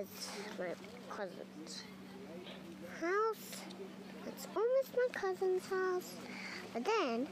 is my cousin's house. It's almost my cousin's house. But then